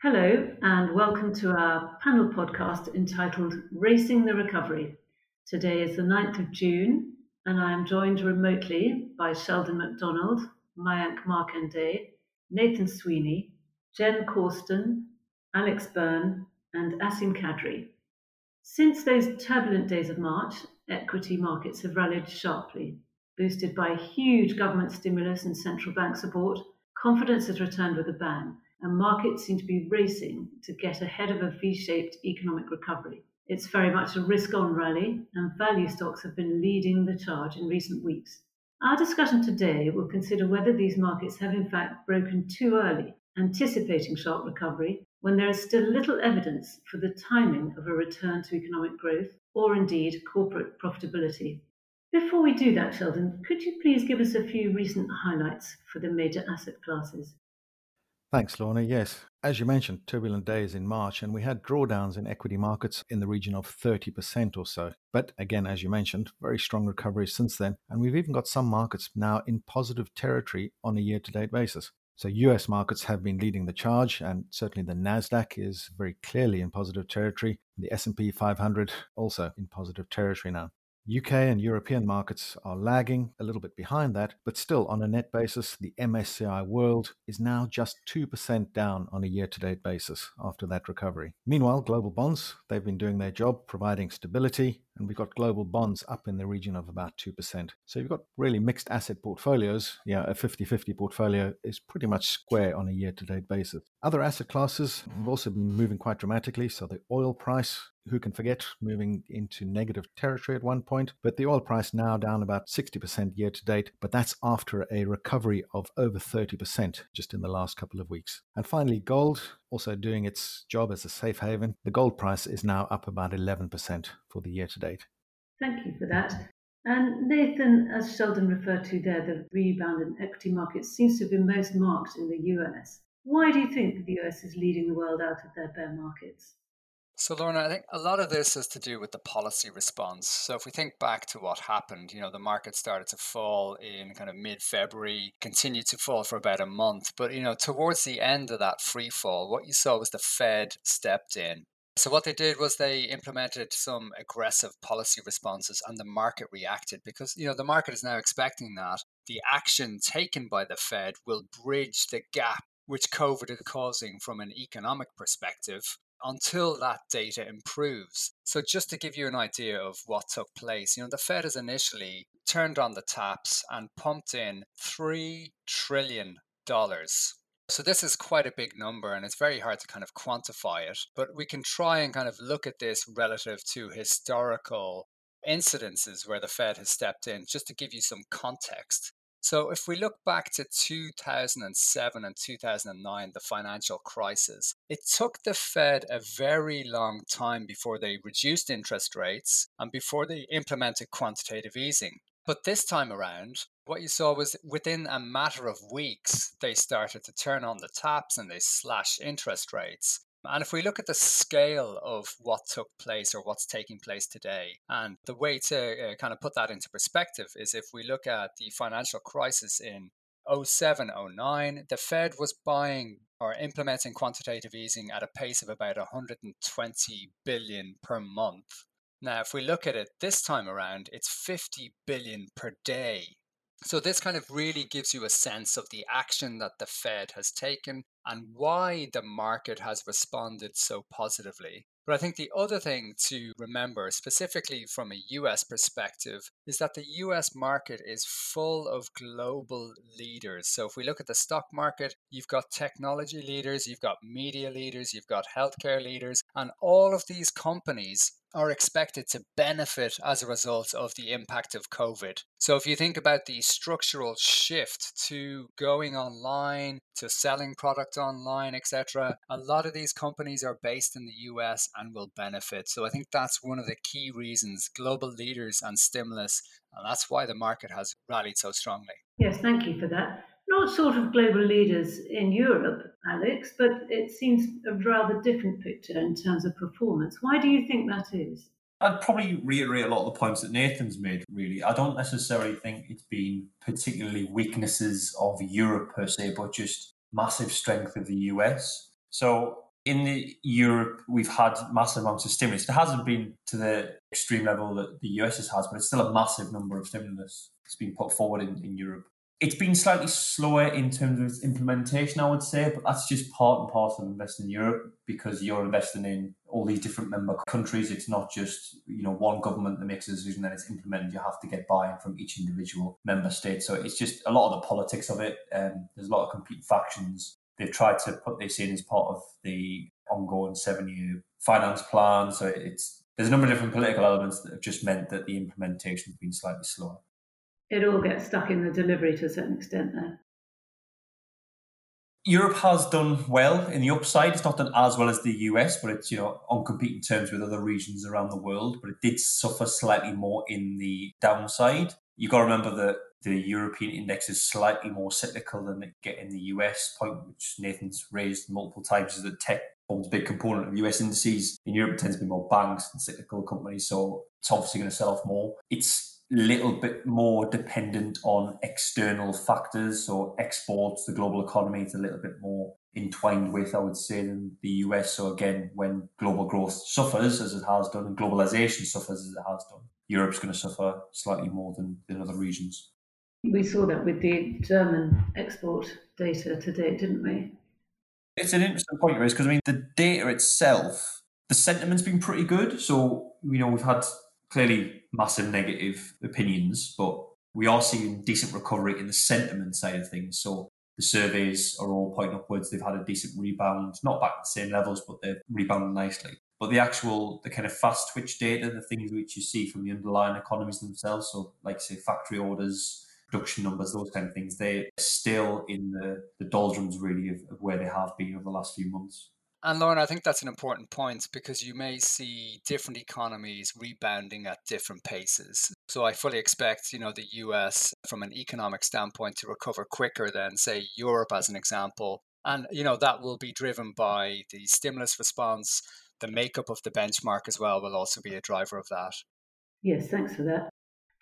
Hello, and welcome to our panel podcast entitled Racing the Recovery. Today is the 9th of June, and I am joined remotely by Sheldon MacDonald, Mayank Markande, Nathan Sweeney, Jen Corsten, Alex Byrne, and Asim Kadri. Since those turbulent days of March, equity markets have rallied sharply. Boosted by huge government stimulus and central bank support, confidence has returned with a bang and markets seem to be racing to get ahead of a V shaped economic recovery. It's very much a risk on rally, and value stocks have been leading the charge in recent weeks. Our discussion today will consider whether these markets have in fact broken too early, anticipating sharp recovery, when there is still little evidence for the timing of a return to economic growth or indeed corporate profitability. Before we do that, Sheldon, could you please give us a few recent highlights for the major asset classes? Thanks, Lorna. Yes, as you mentioned, turbulent days in March, and we had drawdowns in equity markets in the region of 30% or so. But again, as you mentioned, very strong recovery since then, and we've even got some markets now in positive territory on a year to date basis. So US markets have been leading the charge and certainly the Nasdaq is very clearly in positive territory. The S&P 500 also in positive territory now. UK and European markets are lagging a little bit behind that, but still on a net basis, the MSCI World is now just 2% down on a year to date basis after that recovery. Meanwhile, global bonds, they've been doing their job providing stability, and we've got global bonds up in the region of about 2%. So you've got really mixed asset portfolios. Yeah, a 50 50 portfolio is pretty much square on a year to date basis. Other asset classes have also been moving quite dramatically. So the oil price who can forget moving into negative territory at one point? But the oil price now down about 60% year to date, but that's after a recovery of over 30% just in the last couple of weeks. And finally, gold also doing its job as a safe haven. The gold price is now up about 11% for the year to date. Thank you for that. And Nathan, as Sheldon referred to there, the rebound in equity markets seems to have been most marked in the US. Why do you think the US is leading the world out of their bear markets? So, Lorna, I think a lot of this has to do with the policy response. So, if we think back to what happened, you know, the market started to fall in kind of mid February, continued to fall for about a month. But, you know, towards the end of that free fall, what you saw was the Fed stepped in. So, what they did was they implemented some aggressive policy responses and the market reacted because, you know, the market is now expecting that the action taken by the Fed will bridge the gap which COVID is causing from an economic perspective until that data improves. So, just to give you an idea of what took place, you know, the Fed has initially turned on the taps and pumped in $3 trillion. So, this is quite a big number and it's very hard to kind of quantify it, but we can try and kind of look at this relative to historical incidences where the Fed has stepped in, just to give you some context. So, if we look back to 2007 and 2009, the financial crisis, it took the Fed a very long time before they reduced interest rates and before they implemented quantitative easing. But this time around, what you saw was within a matter of weeks, they started to turn on the taps and they slashed interest rates. And if we look at the scale of what took place or what's taking place today, and the way to uh, kind of put that into perspective is if we look at the financial crisis in 07, 09, the Fed was buying or implementing quantitative easing at a pace of about 120 billion per month. Now, if we look at it this time around, it's 50 billion per day. So, this kind of really gives you a sense of the action that the Fed has taken and why the market has responded so positively. But I think the other thing to remember, specifically from a US perspective, is that the US market is full of global leaders. So if we look at the stock market, you've got technology leaders, you've got media leaders, you've got healthcare leaders, and all of these companies are expected to benefit as a result of the impact of COVID. So, if you think about the structural shift to going online, to selling product online, etc., a lot of these companies are based in the US and will benefit. So, I think that's one of the key reasons global leaders and stimulus, and that's why the market has rallied so strongly. Yes, thank you for that not sort of global leaders in Europe, Alex, but it seems a rather different picture in terms of performance. Why do you think that is? I'd probably reiterate a lot of the points that Nathan's made, really. I don't necessarily think it's been particularly weaknesses of Europe per se, but just massive strength of the US. So in the Europe, we've had massive amounts of stimulus. It hasn't been to the extreme level that the US has, but it's still a massive number of stimulus that's been put forward in, in Europe. It's been slightly slower in terms of implementation, I would say, but that's just part and parcel of investing in Europe because you're investing in all these different member countries. It's not just you know one government that makes a decision and it's implemented. You have to get buy-in from each individual member state. So it's just a lot of the politics of it. Um, there's a lot of competing factions. They've tried to put this in as part of the ongoing seven-year finance plan. So it's there's a number of different political elements that have just meant that the implementation has been slightly slower it all gets stuck in the delivery to a certain extent there. Europe has done well in the upside. It's not done as well as the US, but it's you know on competing terms with other regions around the world. But it did suffer slightly more in the downside. You've got to remember that the European index is slightly more cyclical than it get in the US. Point which Nathan's raised multiple times is that tech forms a big component of US indices. In Europe, it tends to be more banks and cyclical companies, so it's obviously going to sell off more. It's little bit more dependent on external factors. So exports, the global economy is a little bit more entwined with, I would say, than the US. So again, when global growth suffers as it has done and globalization suffers as it has done, Europe's going to suffer slightly more than, than other regions. We saw that with the German export data today, didn't we? It's an interesting point, raise because I mean the data itself, the sentiment's been pretty good. So you know we've had clearly massive negative opinions, but we are seeing decent recovery in the sentiment side of things. So the surveys are all pointing upwards. They've had a decent rebound, not back to the same levels, but they've rebounded nicely. But the actual, the kind of fast twitch data, the things which you see from the underlying economies themselves, so like say factory orders, production numbers, those kind of things, they're still in the, the doldrums really of, of where they have been over the last few months. And Lorna, I think that's an important point because you may see different economies rebounding at different paces. So I fully expect, you know, the US from an economic standpoint to recover quicker than say Europe as an example. And you know, that will be driven by the stimulus response, the makeup of the benchmark as well will also be a driver of that. Yes, thanks for that.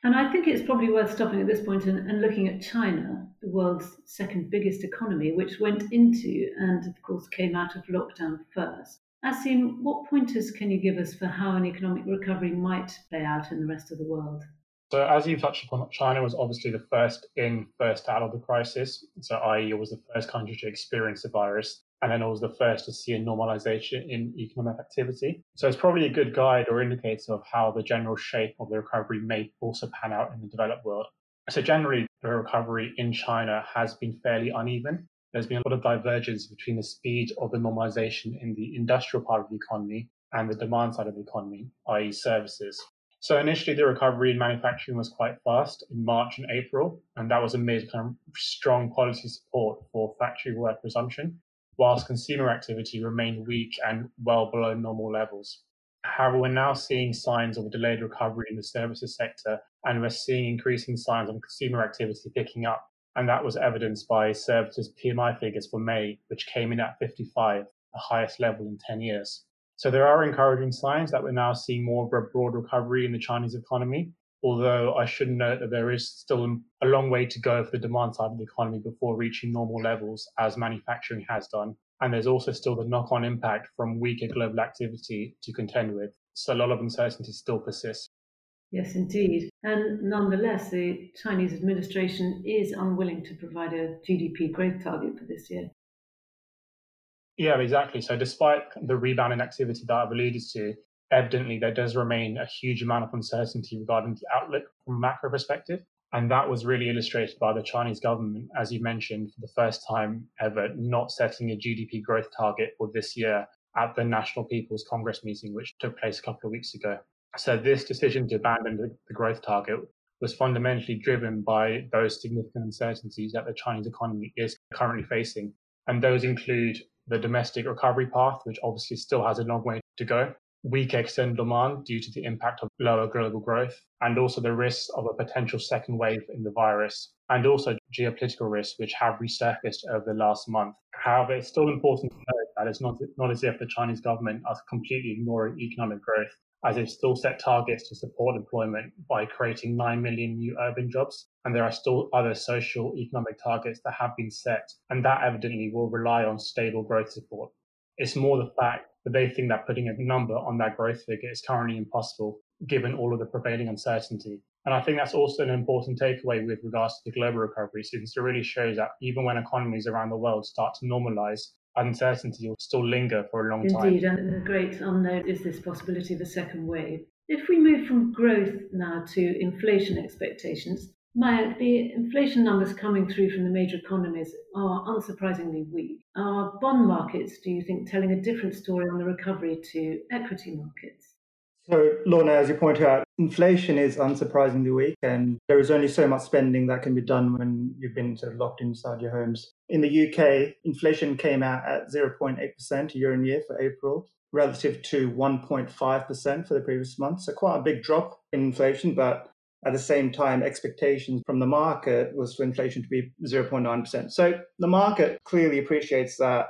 And I think it's probably worth stopping at this point and, and, looking at China, the world's second biggest economy, which went into and, of course, came out of lockdown first. Asim, what pointers can you give us for how an economic recovery might play out in the rest of the world? So, as you touched upon, China was obviously the first in, first out of the crisis. So, i.e., it was the first country to experience the virus and then it was the first to see a normalization in economic activity. So it's probably a good guide or indicator of how the general shape of the recovery may also pan out in the developed world. So generally, the recovery in China has been fairly uneven. There's been a lot of divergence between the speed of the normalization in the industrial part of the economy and the demand side of the economy, i.e. services. So initially, the recovery in manufacturing was quite fast in March and April, and that was amid kind of strong policy support for factory work resumption whilst consumer activity remained weak and well below normal levels. However, we're now seeing signs of a delayed recovery in the services sector, and we're seeing increasing signs of consumer activity picking up. And that was evidenced by services PMI figures for May, which came in at 55, the highest level in 10 years. So there are encouraging signs that we're now seeing more of a broad recovery in the Chinese economy, although I should note that there is still a long way to go for the demand side of the economy before reaching normal levels as manufacturing has done. And there's also still the knock on impact from weaker global activity to contend with. So a lot of uncertainty still persists. Yes, indeed. And nonetheless, the Chinese administration is unwilling to provide a GDP growth target for this year. Yeah, exactly. So, despite the rebound in activity that I've alluded to, evidently there does remain a huge amount of uncertainty regarding the outlook from a macro perspective. And that was really illustrated by the Chinese government, as you mentioned, for the first time ever, not setting a GDP growth target for this year at the National People's Congress meeting, which took place a couple of weeks ago. So, this decision to abandon the, growth target was fundamentally driven by those significant uncertainties that the Chinese economy is currently facing. And those include the domestic recovery path, which obviously still has a long way to go, weak external demand due to the impact of lower global growth, and also the risks of a potential second wave in the virus, and also geopolitical risks which have resurfaced over the last month. However, it's still important to note that it's not, not as if the Chinese government are completely ignoring economic growth, as they've still set targets to support employment by creating 9 million new urban jobs. And there are still other social economic targets that have been set, and that evidently will rely on stable growth support. It's more the fact that they think that putting a number on that growth figure is currently impossible given all of the prevailing uncertainty. And I think that's also an important takeaway with regards to the global recovery, since it really shows that even when economies around the world start to normalize, uncertainty will still linger for a long Indeed, time. Indeed, and the great unknown is this possibility of a second wave. If we move from growth now to inflation expectations, Mayank, the inflation numbers coming through from the major economies are unsurprisingly weak. Are bond markets, do you think, telling a different story on the recovery to equity markets? So, Lorna, as you point out, inflation is unsurprisingly weak, and there is only so much spending that can be done when you've been sort of locked inside your homes. In the UK, inflation came out at 0.8% year on year for April, relative to 1.5% for the previous month. So, quite a big drop in inflation, but at the same time, expectations from the market was for inflation to be 0.9%. So, the market clearly appreciates that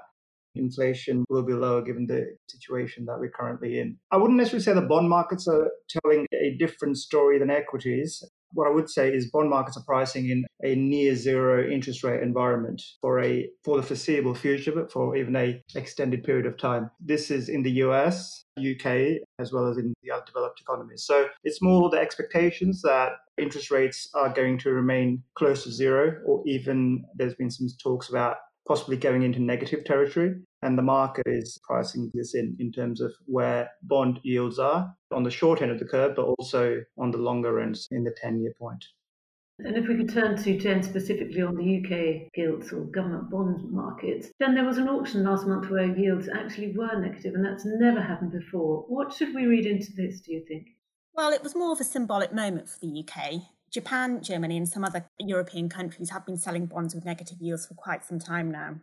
inflation will be lower given the situation that we're currently in. I wouldn't necessarily say the bond markets are telling a different story than equities. What I would say is bond markets are pricing in a near zero interest rate environment for a for the foreseeable future, but for even a extended period of time. This is in the US, UK, as well as in the other developed economies. So it's more the expectations that interest rates are going to remain close to zero, or even there's been some talks about possibly going into negative territory. And the market is pricing this in in terms of where bond yields are on the short end of the curve, but also on the longer ends in the 10 year point. And if we could turn to Jen specifically on the UK gilts or government bond markets, then there was an auction last month where yields actually were negative, and that's never happened before. What should we read into this, do you think? Well, it was more of a symbolic moment for the UK. Japan, Germany, and some other European countries have been selling bonds with negative yields for quite some time now.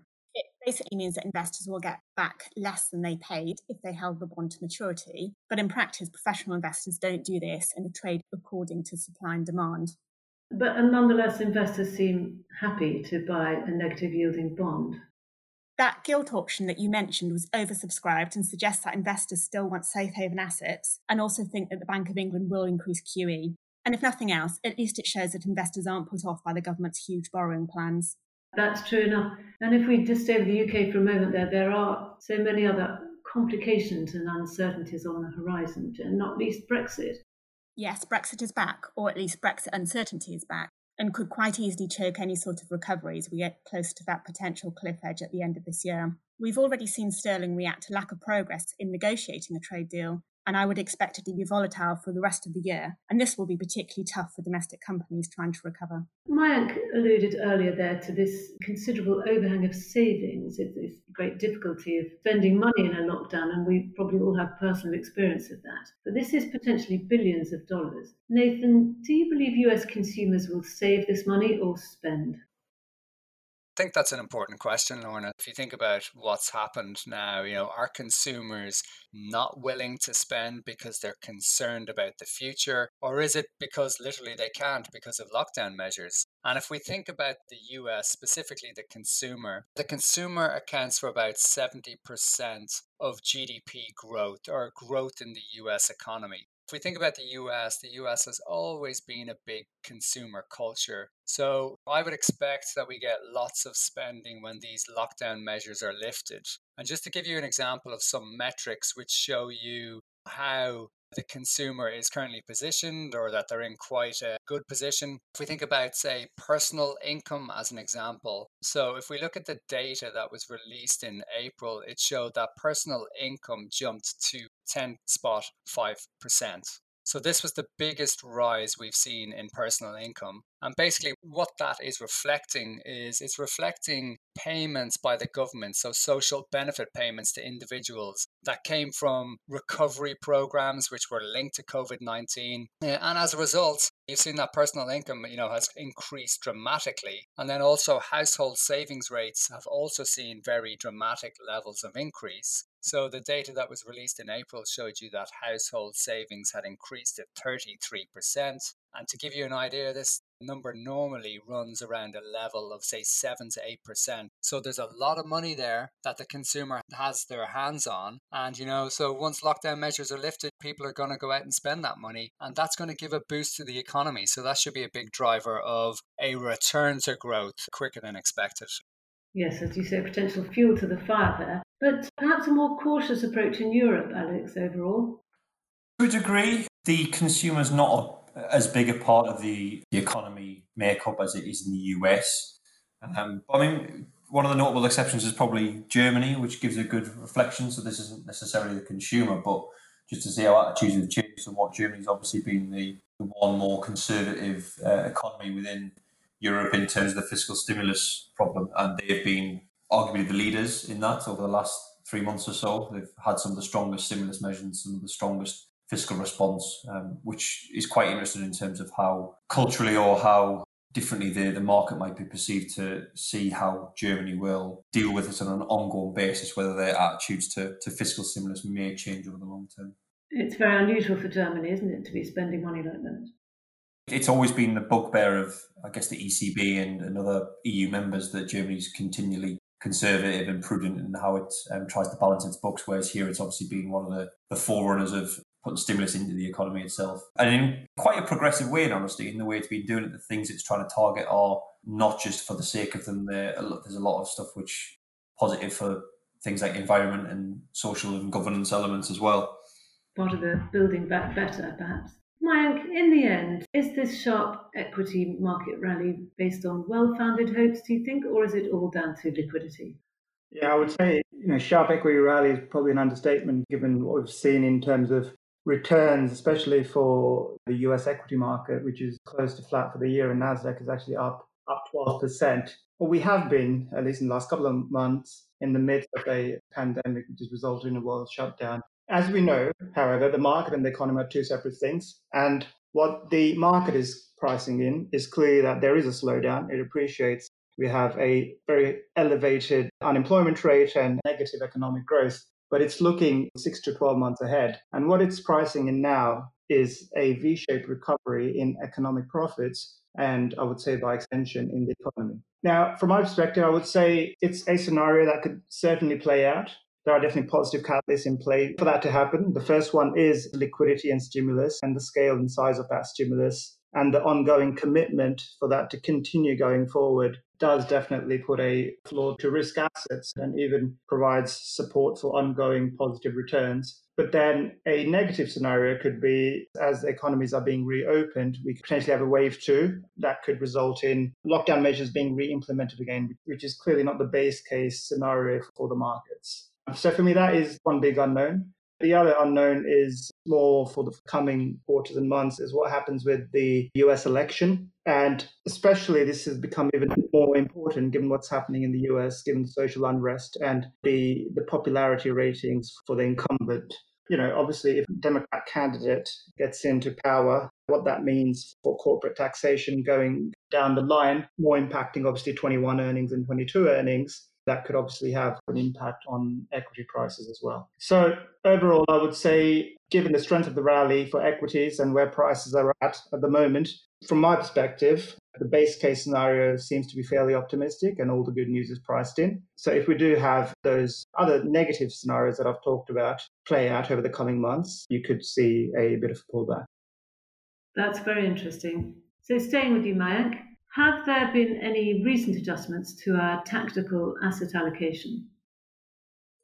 Basically means that investors will get back less than they paid if they held the bond to maturity. But in practice, professional investors don't do this and trade according to supply and demand. But nonetheless, investors seem happy to buy a negative yielding bond. That gilt auction that you mentioned was oversubscribed and suggests that investors still want safe haven assets and also think that the Bank of England will increase QE. And if nothing else, at least it shows that investors aren't put off by the government's huge borrowing plans. That's true enough. And if we just stay with the UK for a moment there, there are so many other complications and uncertainties on the horizon, and not least Brexit. Yes, Brexit is back, or at least Brexit uncertainty is back, and could quite easily choke any sort of recovery as we get close to that potential cliff edge at the end of this year. We've already seen sterling react to lack of progress in negotiating a trade deal, and I would expect it to be volatile for the rest of the year. And this will be particularly tough for domestic companies trying to recover. Mayank alluded earlier there to this considerable overhang of savings, this great difficulty of spending money in a lockdown, and we probably all have personal experience of that. But this is potentially billions of dollars. Nathan, do you believe US consumers will save this money or spend? I think that's an important question, Lorna. If you think about what's happened now, you know, are consumers not willing to spend because they're concerned about the future, or is it because literally they can't because of lockdown measures? And if we think about the US, specifically the consumer, the consumer accounts for about 70% of GDP growth or growth in the US economy. If we think about the US, the US has always been a big consumer culture. So I would expect that we get lots of spending when these lockdown measures are lifted. And just to give you an example of some metrics which show you how the consumer is currently positioned or that they're in quite a good position. If we think about, say, personal income as an example, so if we look at the data that was released in April, it showed that personal income jumped to 10.5%. So this was the biggest rise we've seen in personal income. And basically what that is reflecting is it's reflecting payments by the government, so social benefit payments to individuals that came from recovery programs which were linked to COVID-19. And as a result, you've seen that personal income, you know, has increased dramatically. And then also household savings rates have also seen very dramatic levels of increase. So the data that was released in April showed you that household savings had increased at 33%. And to give you an idea, this number normally runs around a level of say 7 to 8%. So there's a lot of money there that the consumer has their hands on. And you know, so once lockdown measures are lifted, people are going to go out and spend that money and that's going to give a boost to the economy. So that should be a big driver of a return to growth quicker than expected. Yes, as you say, potential fuel to the fire there. But perhaps a more cautious approach in Europe, Alex, overall? To a degree, the consumer's not as big a part of the, the economy makeup as it is in the US. Um, I mean, one of the notable exceptions is probably Germany, which gives a good reflection. So this isn't necessarily the consumer, but just to see how attitudes have changed and what Germany's obviously been the, the one more conservative uh, economy within Europe in terms of the fiscal stimulus problem, and they've been arguably the leaders in that over the last three months or so. They've had some of the strongest stimulus measures, some of the strongest fiscal response, um, which is quite interesting in terms of how culturally or how differently the, the market might be perceived to see how Germany will deal with it on an ongoing basis, whether their attitudes to, to fiscal stimulus may change over the long term. It's very unusual for Germany, isn't it, to be spending money like that? It's always been the bugbear of, I guess, the ECB and, and other EU members that Germany's continually conservative and prudent in how it um, tries to balance its books, whereas here it's obviously been one of the, the forerunners of putting stimulus into the economy itself. And in quite a progressive way, in honesty, in the way it's been doing it, the things it's trying to target are not just for the sake of them. There's a lot of stuff which positive for things like environment and social and governance elements as well. Part of the building back better, perhaps. Mayank, in the end, is this sharp equity market rally based on well founded hopes, do you think, or is it all down to liquidity? Yeah, I would say you know sharp equity rally is probably an understatement given what we've seen in terms of returns, especially for the US equity market, which is close to flat for the year, and Nasdaq is actually up up 12%. Well, we have been, at least in the last couple of months, in the midst of a pandemic, which has resulted in a world shutdown. As we know, however, the market and the economy are two separate things. And what the market is pricing in is clearly that there is a slowdown. It appreciates we have a very elevated unemployment rate and negative economic growth, but it's looking six to 12 months ahead. And what it's pricing in now is a V shaped recovery in economic profits and I would say by extension in the economy. Now, from my perspective, I would say it's a scenario that could certainly play out there are definitely positive catalysts in play for that to happen. The first one is liquidity and stimulus and the scale and size of that stimulus and the ongoing commitment for that to continue going forward does definitely put a floor to risk assets and even provides support for ongoing positive returns. But then a negative scenario could be as economies are being reopened, we could potentially have a wave two that could result in lockdown measures being re implemented again, which is clearly not the base case scenario for the markets. So for me, that is one big unknown. The other unknown is more for the coming quarters and months is what happens with the US election. And especially this has become even more important given what's happening in the US, given the social unrest and the, the popularity ratings for the incumbent. You know, obviously, if a Democrat candidate gets into power, what that means for corporate taxation going down the line, more impacting obviously 21 earnings and 22 earnings that could obviously have an impact on equity prices as well. So, overall, I would say, given the strength of the rally for equities and where prices are at at the moment, from my perspective, the base case scenario seems to be fairly optimistic and all the good news is priced in. So, if we do have those other negative scenarios that I've talked about play out over the coming months, you could see a bit of a pullback. That's very interesting. So, staying with you, Mayank, have there been any recent adjustments to our tactical asset allocation?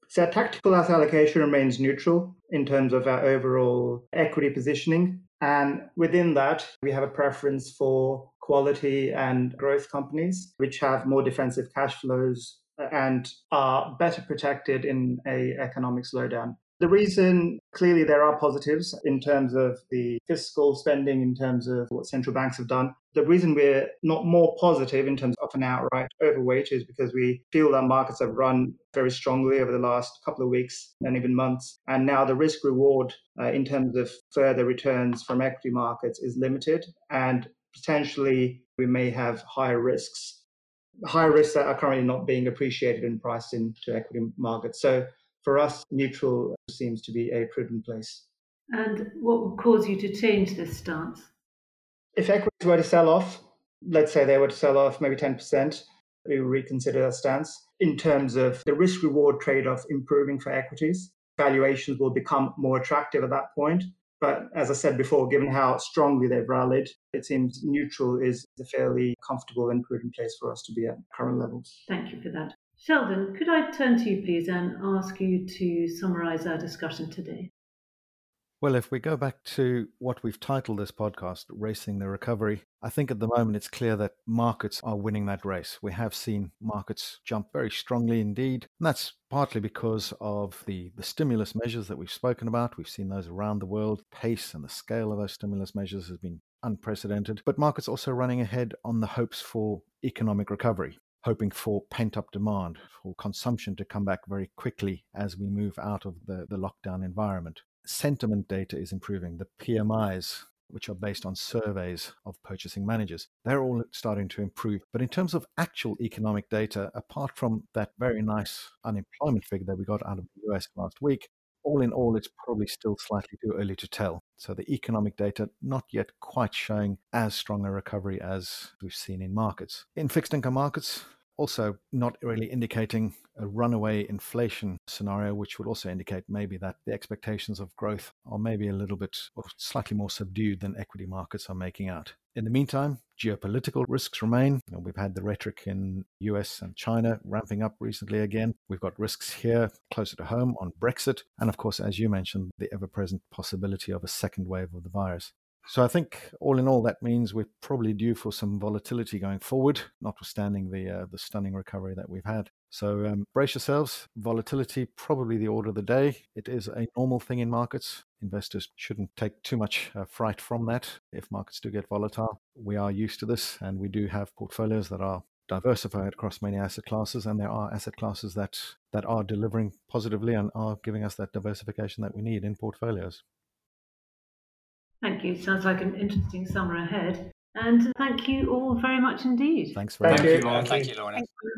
So, our tactical asset allocation remains neutral in terms of our overall equity positioning. And within that, we have a preference for quality and growth companies, which have more defensive cash flows and are better protected in a economic slowdown. The reason clearly there are positives in terms of the fiscal spending, in terms of what central banks have done. The reason we're not more positive in terms of an outright overweight is because we feel that markets have run very strongly over the last couple of weeks and even months. And now the risk reward uh, in terms of further returns from equity markets is limited. And potentially we may have higher risks, higher risks that are currently not being appreciated and priced into equity markets. So for us, neutral seems to be a prudent place. And what would cause you to change this stance? If equities were to sell off, let's say they were to sell off maybe 10%, we would reconsider our stance. In terms of the risk reward trade off improving for equities, valuations will become more attractive at that point. But as I said before, given how strongly they've rallied, it seems neutral is a fairly comfortable and prudent place for us to be at current levels. Thank you for that. Sheldon, could I turn to you, please, and ask you to summarize our discussion today? Well, if we go back to what we've titled this podcast, Racing the Recovery, I think at the moment it's clear that markets are winning that race. We have seen markets jump very strongly indeed. And that's partly because of the, the stimulus measures that we've spoken about. We've seen those around the world. Pace and the scale of those stimulus measures has been unprecedented. But markets also running ahead on the hopes for economic recovery hoping for pent up demand, for consumption to come back very quickly as we move out of the, the lockdown environment sentiment data is improving. The PMIs, which are based on surveys of purchasing managers, they're all starting to improve. But in terms of actual economic data, apart from that very nice unemployment figure that we got out of the US last week, all in all, it's probably still slightly too early to tell. So the economic data not yet quite showing as strong a recovery as we've seen in markets. In fixed income markets, also not really indicating a runaway inflation scenario, which would also indicate maybe that the expectations of growth are maybe a little bit or slightly more subdued than equity markets are making out. In the meantime, geopolitical risks remain. we've had the rhetoric in US and China ramping up recently again. We've got risks here closer to home on Brexit. And of course, as you mentioned, the ever present possibility of a second wave of the virus. So I think all in all, that means we're probably due for some volatility going forward, notwithstanding the uh, the stunning recovery that we've had. So um, brace yourselves. Volatility probably the order of the day. It is a normal thing in markets. Investors shouldn't take too much uh, fright from that. If markets do get volatile, we are used to this, and we do have portfolios that are diversified across many asset classes, and there are asset classes that that are delivering positively and are giving us that diversification that we need in portfolios. Thank you. Sounds like an interesting summer ahead. And thank you all very much indeed. Thanks very thank much. Thank you, Lorna. Thank you.